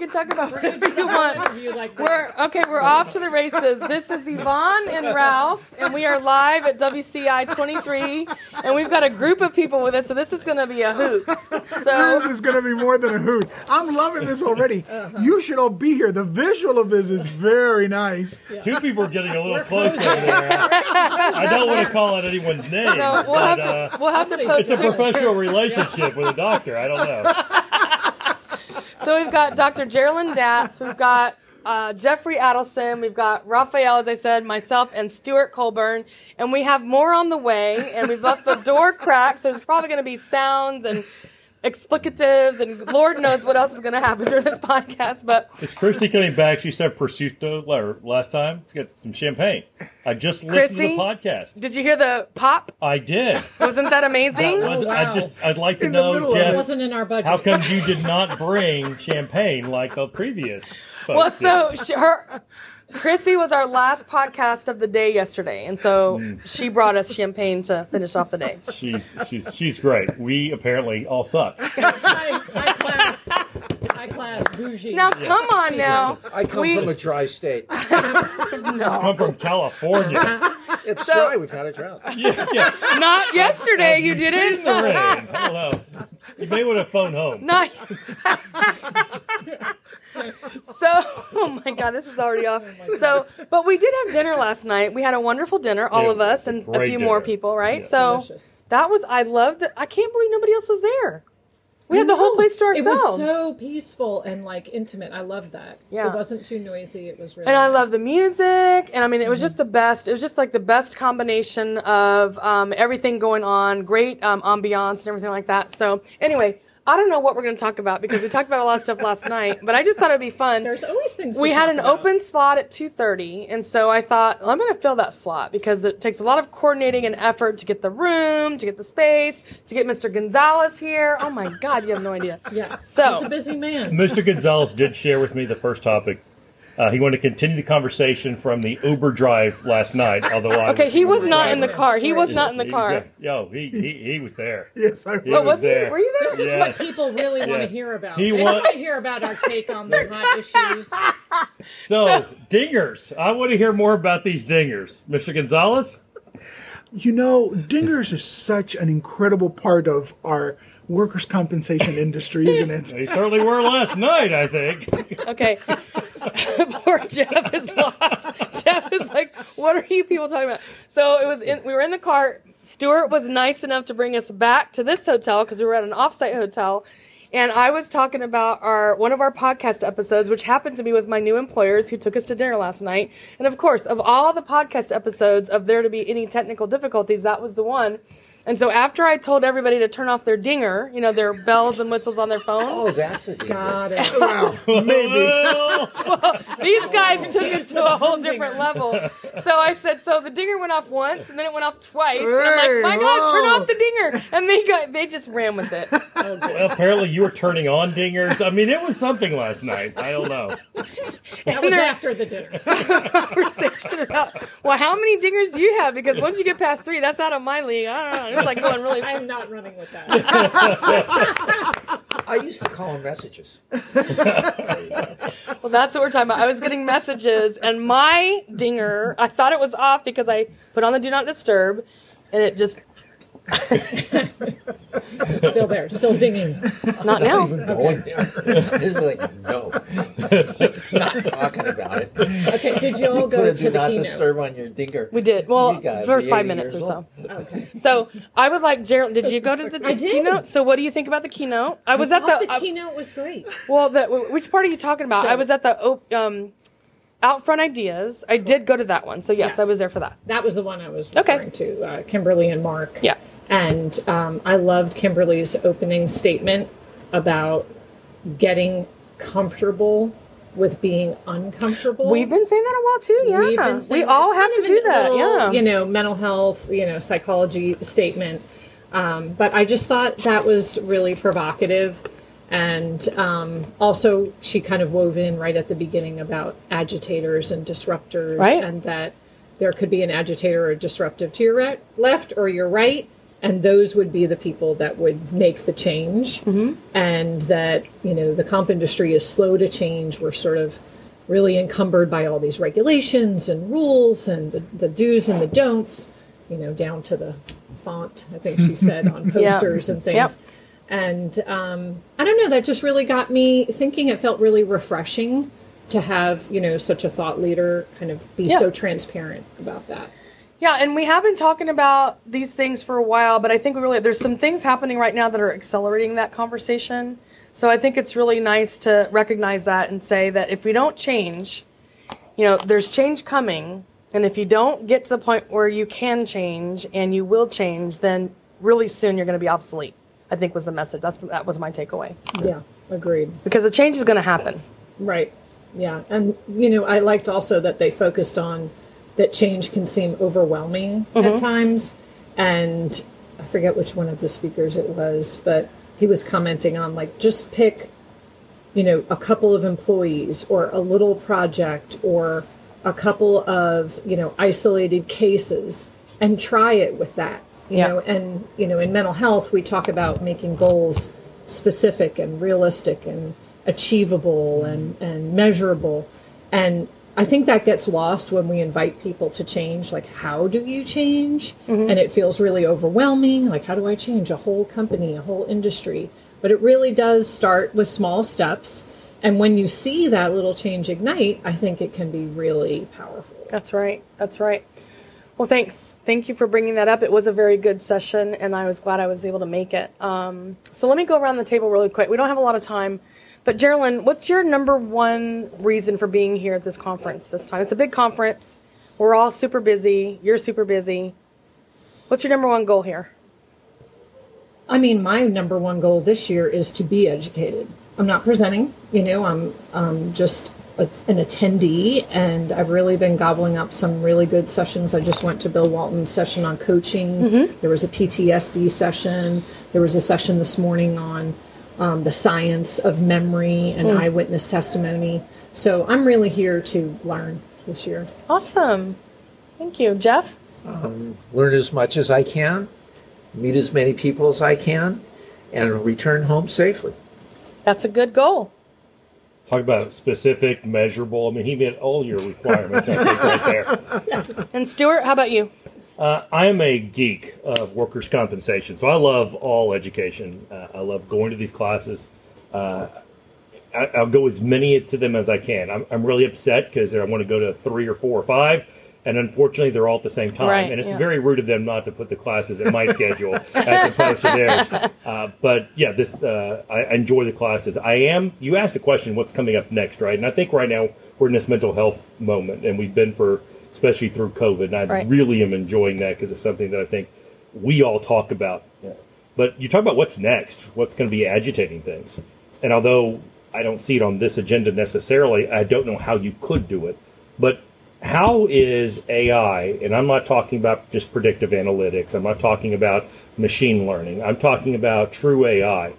You can talk about whatever you want. like. We're okay. We're off to the races. This is Yvonne and Ralph, and we are live at WCI 23, and we've got a group of people with us. So this is going to be a hoot. So This is going to be more than a hoot. I'm loving this already. You should all be here. The visual of this is very nice. Two people are getting a little closer there. I don't want to call out anyone's name, so we'll have but uh, we'll have to post it's a professional relationship with a doctor. I don't know. So we've got Dr. Geralyn Datz, we've got uh, Jeffrey Adelson, we've got Rafael, as I said, myself, and Stuart Colburn, and we have more on the way. And we've left the door cracked, so there's probably going to be sounds and explicatives, and Lord knows what else is going to happen during this podcast. But Is Christy coming back? She said prosciutto la- last time. Let's get some champagne. I just listened to the podcast. did you hear the pop? I did. Wasn't that amazing? That was, oh, wow. I just. I'd like to In know, middle It Jeff. wasn't in our budget. How come you did not bring champagne like the previous? well, folks so did? she, her. Chrissy was our last podcast of the day yesterday, and so Mm. she brought us champagne to finish off the day. she's she's she's great. We apparently all suck. high, high class, high class, bougie. Now, come on now. I come We- from a dry state. I come from California. It's So- dry. We've had a drought. Yeah, yeah. Not yesterday, Have you seen didn't. the rain? I don't know. You may want to phone home. Not. So, oh my God, this is already off. So, but we did have dinner last night. We had a wonderful dinner, all Yeah, of us, and a great few more people, right? Yes. So Delicious. that was. I loved it. I can't believe nobody else was there. We had the whole place to ourselves. It was so peaceful and like intimate. I loved that. Yeah. It wasn't too noisy. It was really and I nice. love the music, and I mean, it was just the best. It was just like the best combination of um, everything going on, great um, ambiance and everything like that. So, anyway, I don't know what we're going to talk about because we talked about a lot of stuff last night, but I just thought it'd be fun. There's always things. we to had talk an about. open slot at 2.30 and so i thought i'm going to fill that slot because it takes a lot of coordinating and effort to get the room to get the space to get mr gonzalez here oh my god you have no idea Yes. So- he's a busy man. Mr. Gonzalez did share with me the first topic. Uh, he wanted to continue the conversation from the Uber drive last night. Although I okay he was not in the car he was not in the He was car there. Yo, he, he he was there. Yes, I He oh was was there. were you there This is Yes. what people really want to hear about. He they want to hear about our take on the hot issues. So, dingers. I want to hear more about these dingers, Mr. Gonzalez. You know, dingers is such an incredible part of our workers' compensation industry, isn't it? They certainly were last night. I think. okay poor jeff is lost jeff is like what are you people talking about so it was in, we were in the car stuart was nice enough to bring us back to this hotel because we were at an offsite hotel and I was talking about our one of our podcast episodes, which happened to be with my new employers who took us to dinner last night. And of course, of all the podcast episodes of there to be any technical difficulties, that was the one. And so after I told everybody to turn off their dinger, you know, their bells and whistles on their phone, Oh, that's a deal. Got it. Wow, maybe. Well, these guys took it to a whole different level. So I said, so the dinger went off once, and then it went off twice. And I'm like, my God, turn off the dinger! And they got, they just ran with it. Oh, well, apparently you were turning on dingers. I mean, it was something last night. I don't know. That was after the dinner. Conversation about, well, how many dingers do you have? Because once you get past three, that's out of my league. I don't know. It's like going really. I am not running with that. I used to call them messages. Well, that's what we're talking about. I was getting messages, and my dinger, I thought it was off because I put on the do not disturb, and it just It's still there, still dinging. not now. Even going there. It's like, no. not talking about it. Okay, did you all Put go a to do the not keynote? disturb on your dinger? We did. Well, first five minutes or so. Okay. So I would like Gerald. Did you go to the I did. keynote? So what do you think about the keynote? I was I at the, the I- keynote was great. well. The, which part are you talking about? So- I was at the um, out front ideas. I did go to that one. So yes, Yes. I was there for that. That was the one I was Okay. referring to, uh, Kimberly and Mark. Yeah. And um, I loved Kimberly's opening statement about getting comfortable with being uncomfortable. We've been saying that a while too. Yeah, We've been saying we all have to do that. little, yeah. You know, mental health, you know, psychology statement. Um, but I just thought that was really provocative. And um, also, she kind of wove in right at the beginning about agitators and disruptors, Right. and that there could be an agitator or disruptive to your right, left or your right. And those would be the people that would make the change. And that you know the comp industry is slow to change. We're sort of really encumbered by all these regulations and rules and the, the do's and the don'ts you know down to the font i think she said on posters and things. Yep. and um, i don't know that just really got me thinking. It felt really refreshing to have you know such a thought leader kind of be Yeah. so transparent about that Yeah, and we have been talking about these things for a while, but I think we really there's some things happening right now that are accelerating that conversation. So I think it's really nice to recognize that and say that if we don't change, you know, there's change coming, and if you don't get to the point where you can change and you will change, then really soon you're going to be obsolete. I think was the message. That's that was my takeaway yeah agreed because the change is going to happen. Right. Yeah. And, you know, I liked also that they focused on that change can seem overwhelming at mm-hmm. times. And I forget which one of the speakers it was, but he was commenting on like, just pick, you know, a couple of employees or a little project or a couple of, you know, isolated cases and try it with that. You Yeah. know, and, you know, in mental health, we talk about making goals specific and realistic and achievable and, and measurable. And I think that gets lost when we invite people to change. Like, how do you change? And it feels really overwhelming. Like, how do I change a whole company, a whole industry? But it really does start with small steps. And when you see that little change ignite, I think it can be really powerful. That's right. That's right. Well, thanks. Thank you for bringing that up. It was a very good session, and I was glad I was able to make it. Um, so let me go around the table really quick. We don't have a lot of time, but Geralyn, what's your number one reason for being here at this conference this time? It's a big conference. We're all super busy. You're super busy. What's your number one goal here? I mean, my number one goal this year is to be educated. I'm not presenting, you know, I'm um, just a, an attendee, and I've really been gobbling up some really good sessions. I just went to Bill Walton's session on coaching. There was a PTSD session. There was a session this morning on um, the science of memory and eyewitness testimony. So I'm really here to learn this year. Awesome. Thank you. Jeff? Learn as much as I can, meet as many people as I can, and return home safely. That's a good goal. Talk about specific, measurable. I mean, he met all your requirements, I think, right there. And Stuart, how about you? Uh, I am a geek of workers' compensation, so I love all education. Uh, I love going to these classes. Uh, I, I'll go as many to them as I can. I'm, I'm really upset because I want to go to three or four or five, and unfortunately, they're all at the same time. Right, and it's yeah. very rude of them not to put the classes in my schedule as opposed to theirs. Uh, but yeah, this uh, I I enjoy the classes. I am. You asked a question, what's coming up next, right? And I think right now we're in this mental health moment, and we've been for especially through COVID. And I Right. really am enjoying that because it's something that I think we all talk about. But you talk about what's next, what's going to be agitating things. And although I don't see it on this agenda necessarily, I don't know how you could do it. But how is AI, and I'm not talking about just predictive analytics, I'm not talking about machine learning, I'm talking about true AI.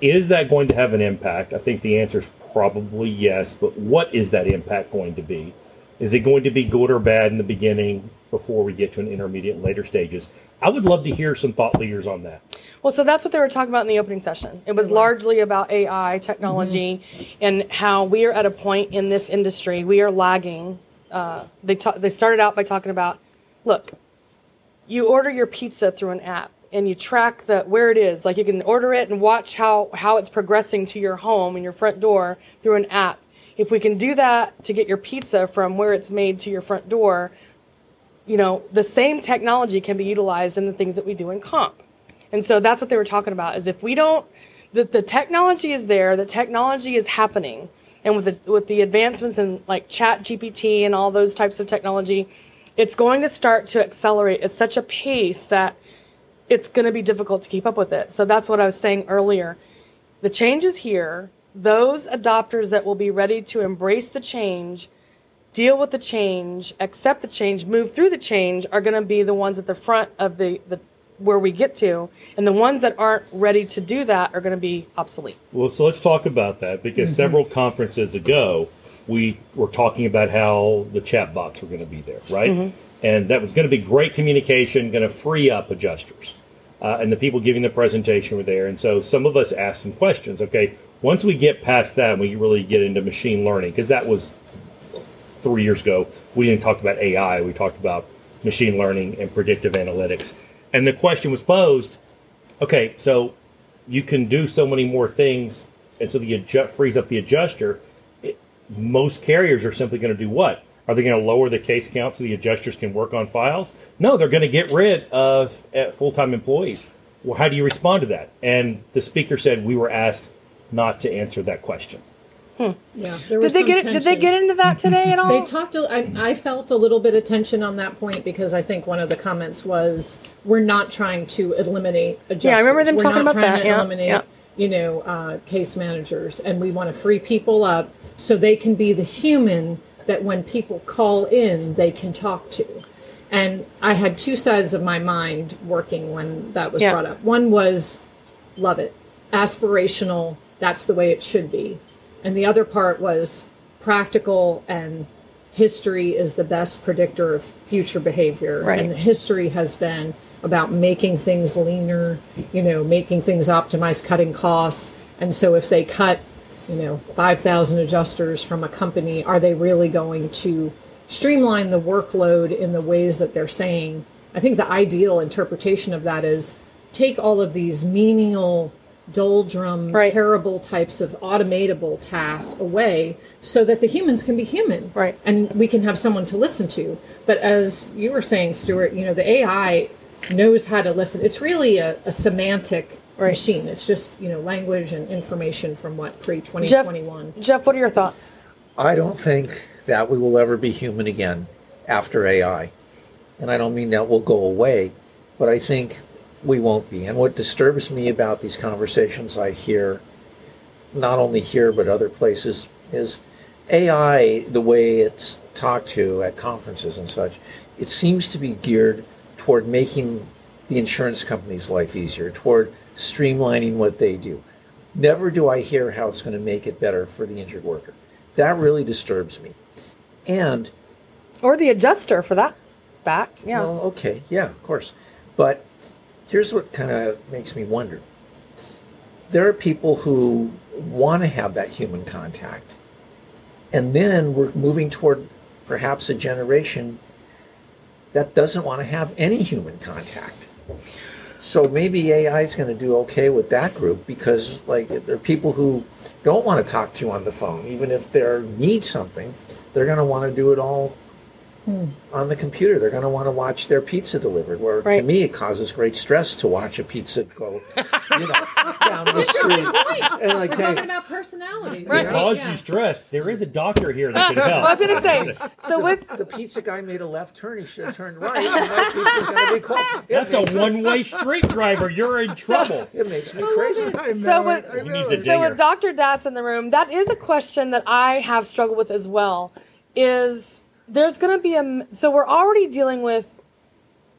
Is that going to have an impact? I think the answer is probably yes, but what is that impact going to be? Is it going to be good or bad in the beginning before we get to an intermediate and later stages? I would love to hear some thought leaders on that. Well, so that's what they were talking about in the opening session. It was largely about AI technology and how we are at a point in this industry. We are lagging. Uh, they ta- they started out by talking about, look, you order your pizza through an app and you track the where it is. Like you can order it and watch how how it's progressing to your home and your front door through an app. If we can do that to get your pizza from where it's made to your front door, you know, the same technology can be utilized in the things that we do in comp. And so that's what they were talking about is if we don't the, the technology is there, the technology is happening. And with the with the advancements in like ChatGPT and all those types of technology, it's going to start to accelerate at such a pace that it's going to be difficult to keep up with it. So that's what I was saying earlier. The change is here. Those adopters that will be ready to embrace the change, deal with the change, accept the change, move through the change are going to be the ones at the front of the, the where we get to, and the ones that aren't ready to do that are going to be obsolete. Well, so let's talk about that because several conferences ago, we were talking about how the chat bots were going to be there, right? And that was going to be great communication, going to free up adjusters. uh, and the people giving the presentation were there. And so some of us asked some questions. Okay, once we get past that, we really get into machine learning because that was three years ago. We didn't talk about AI. We talked about machine learning and predictive analytics. And the question was posed: Okay, so you can do so many more things, and so the adjust frees up the adjuster. It, most carriers are simply going to do what? Are they going to lower the case count so the adjusters can work on files? No, they're going to get rid of uh, full time employees. Well, how do you respond to that? And the speaker said we were asked not to answer that question. Yeah, there Did was they some get did they get into that today at all? They talked. a- I, I felt a little bit of tension on that point because I think one of the comments was, "We're not trying to eliminate adjusters. Yeah, I remember them We're talking not about trying that. to Yeah, eliminate, yeah. you know, uh, case managers, and we want to free people up so they can be the human that when people call in, they can talk to." And I had two sides of my mind working when that was Yeah. brought up. One was, love it, aspirational. That's the way it should be. And the other part was practical and history is the best predictor of future behavior. Right. And history has been about making things leaner, you know, making things optimized, cutting costs. And so if they cut, you know, 5,000 adjusters from a company, are they really going to streamline the workload in the ways that they're saying? I think the ideal interpretation of that is take all of these menial doldrum, Right. terrible types of automatable tasks away so that the humans can be human. Right. And we can have someone to listen to. But as you were saying, Stuart, you know, the AI knows how to listen. It's really a, a semantic Right. machine. It's just, you know, language and information from what, pre 2021. Jeff, what are your thoughts? I don't think that we will ever be human again after AI. And I don't mean that will go away, but I think we won't be. And what disturbs me about these conversations I hear, not only here but other places, is AI, the way it's talked to at conferences and such, it seems to be geared toward making the insurance company's life easier, toward streamlining what they do. Never do I hear how it's going to make it better for the injured worker. That really disturbs me. And Or the adjuster for that fact. Yeah. well, okay, yeah, of course. But here's what kind of makes me wonder. There are people who want to have that human contact. And then we're moving toward perhaps a generation that doesn't want to have any human contact. So maybe AI is going to do okay with that group because, like, there are people who don't want to talk to you on the phone, even if they need something. They're going to want to do it all Hmm. on the computer. They're going to want to watch their pizza delivered. Where to me, it causes great stress to watch a pizza go, you know, down the street. And like, Talking hey, about personality. If it causes you stress, there is a doctor here that can help. I was gonna say. So with the pizza guy made a left turn. He should have turned right. And my pizza's going to be cold. It That's a one-way street driver. You're in trouble. it makes me crazy. I So with- it, He needs a. So with Dr. Datz in the room, that is a question that I have struggled with as well. Is there's going to be a so we're already dealing with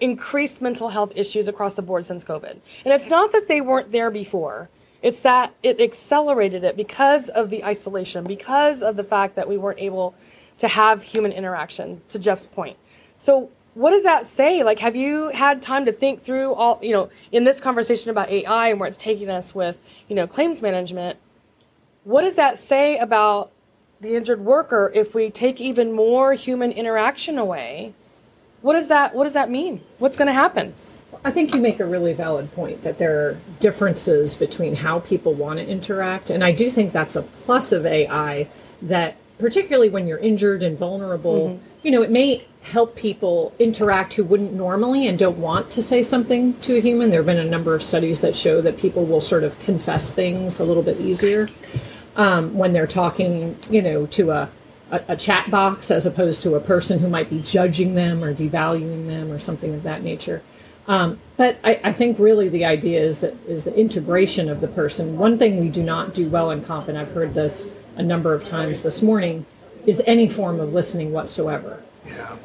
increased mental health issues across the board since COVID, and it's not that they weren't there before. It's that it accelerated it because of the isolation, because of the fact that we weren't able to have human interaction. To Jeff's point, so what does that say? Like, have you had time to think through all, you know, in this conversation about AI and where it's taking us with, you know, claims management? What does that say about the injured worker if we take even more human interaction away? What does that what does that mean? What's going to happen? I think you make a really valid point that there are differences between how people want to interact. And I do think that's a plus of AI that, particularly when you're injured and vulnerable, mm-hmm. you know, it may help people interact who wouldn't normally and don't want to say something to a human. There have been a number of studies that show that people will sort of confess things a little bit easier um, when they're talking, you know, to a, a, a chat bot as opposed to a person who might be judging them or devaluing them or something of that nature. Um, but I, I think really the idea is that is the integration of the person. One thing we do not do well in comp, and I've heard this a number of times this morning, is any form of listening whatsoever. Yeah.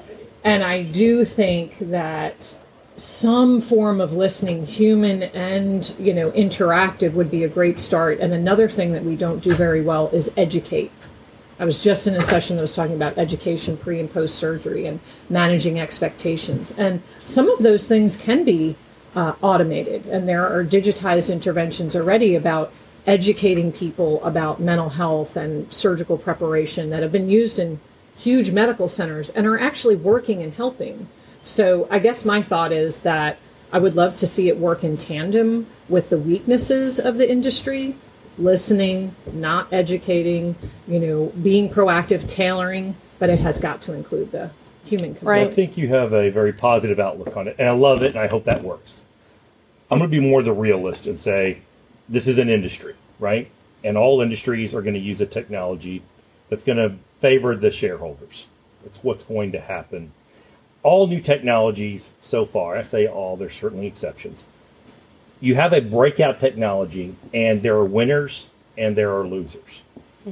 And I do think that some form of listening, human and you know interactive, would be a great start. And another thing that we don't do very well is educate. I was just in a session that was talking about education pre and post surgery and managing expectations. And some of those things can be uh, automated, and there are digitized interventions already about educating people about mental health and surgical preparation that have been used in huge medical centers and are actually working and helping. So I guess my thought is that I would love to see it work in tandem with the weaknesses of the industry, listening, not educating, you know, being proactive, tailoring, but it has got to include the human Right. I think you have a very positive outlook on it, and I love it, and I hope that works. I'm going to be more the realist and say this is an industry, right? And all industries are going to use a technology that's going to favor the shareholders. It's what's going to happen. All new technologies so far, I say all, there's certainly exceptions. You have a breakout technology, and there are winners and there are losers.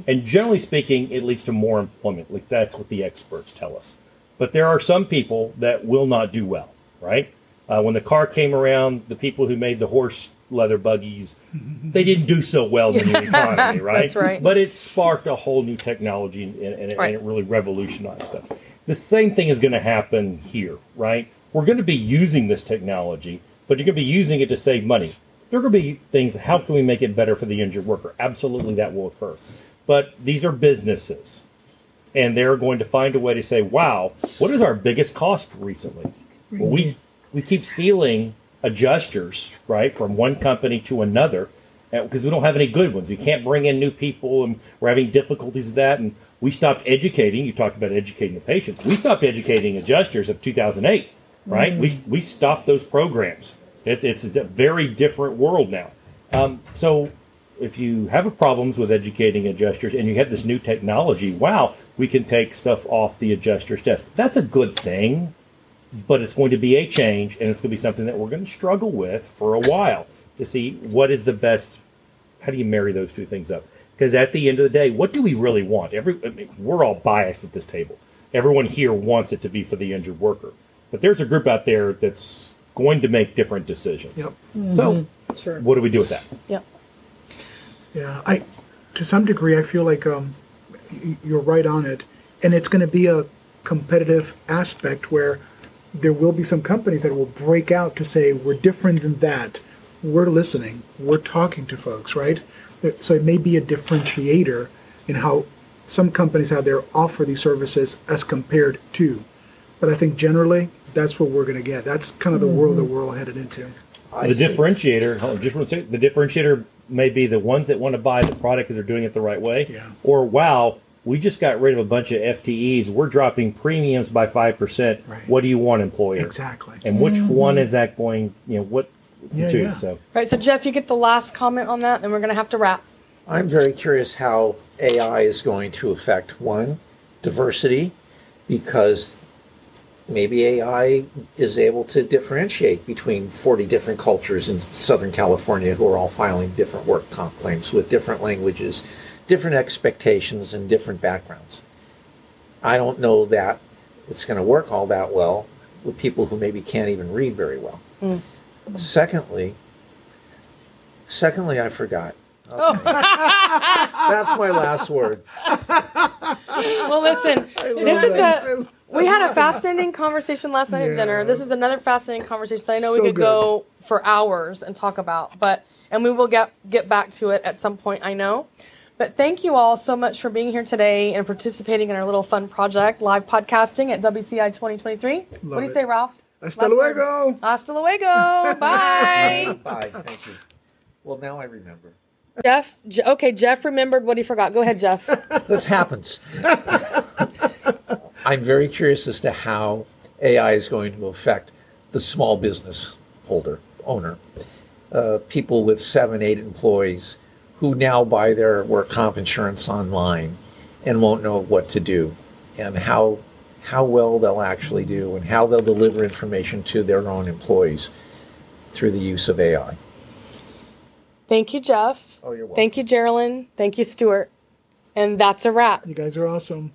And generally speaking, it leads to more employment. Like that's what the experts tell us. But there are some people that will not do well, right? Uh, when the car came around, the people who made the horse leather buggies, they didn't do so well in the new economy, right? That's right. But it sparked a whole new technology and, and, it- Right. and it really revolutionized stuff. The same thing is going to happen here, right? We're going to be using this technology, but you're going to be using it to save money. There are going to be things, how can we make it better for the injured worker? Absolutely, that will occur. But these are businesses and they're going to find a way to say, "Wow, what is our biggest cost recently?" Well, we we keep stealing adjusters right from one company to another because we don't have any good ones. We can't bring in new people, and we're having difficulties with that. And we stopped educating. You talked about educating the patients. We stopped educating adjusters of 2008. Right? We we stopped those programs. It's it's a very different world now. Um, so if you have problems with educating adjusters and you have this new technology, wow, we can take stuff off the adjuster's desk. That's a good thing, but it's going to be a change and it's going to be something that we're going to struggle with for a while to see what is the best. How do you marry those two things up? Because at the end of the day, what do we really want? Every I mean, we're all biased at this table. Everyone here wants it to be for the injured worker, but there's a group out there that's going to make different decisions. Yep. So, Sure. what do we do with that? Yep. Yeah, I to some degree I feel like um, you're right on it, and it's going to be a competitive aspect where there will be some companies that will break out to say we're different than that. We're listening. We're talking to folks, right? So it may be a differentiator in how some companies out there offer these services as compared to. But I think generally that's what we're going to get. That's kind of the world that mm-hmm. we're all headed into. I the think- differentiator, hold on, just one second. the differentiator may be the ones that want to buy the product because they're doing it the right way, Yeah. or wow, we just got rid of a bunch of FTEs. We're dropping premiums by five percent. Right. What do you want, employer? Exactly. And which mm-hmm. one is that going? You know what? Yeah, choose. yeah. So Right. So Jeff, you get the last comment on that, and we're going to have to wrap. I'm very curious how AI is going to affect one diversity because maybe AI is able to differentiate between 40 different cultures in Southern California who are all filing different work comp claims with different languages, different expectations, and different backgrounds. I don't know that it's going to work all that well with people who maybe can't even read very well. Hmm. Secondly, secondly, I forgot. Oh. Okay. That's my last word. Well, listen, this is a. We had a fascinating conversation last night at dinner. This is another fascinating conversation that I know So we could good. go for hours and talk about, but and we will get get back to it at some point. I know. But thank you all so much for being here today and participating in our little fun project, live podcasting at WCI 2023. what do you it. say, Ralph? Hasta Last word. Hasta luego. Bye. Bye. Thank you. Well, now I remember. Jeff, Je- okay, Jeff remembered what he forgot. Go ahead, Jeff. This happens. I'm very curious as to how AI is going to affect the small business holder, owner, uh, people with seven, eight employees who now buy their work comp insurance online and won't know what to do, and how how well they'll actually do, and how they'll deliver information to their own employees through the use of AI. Thank you, Jeff. Oh, you're welcome. Thank you, Geralyn. Thank you, Stuart. And that's a wrap. You guys are awesome.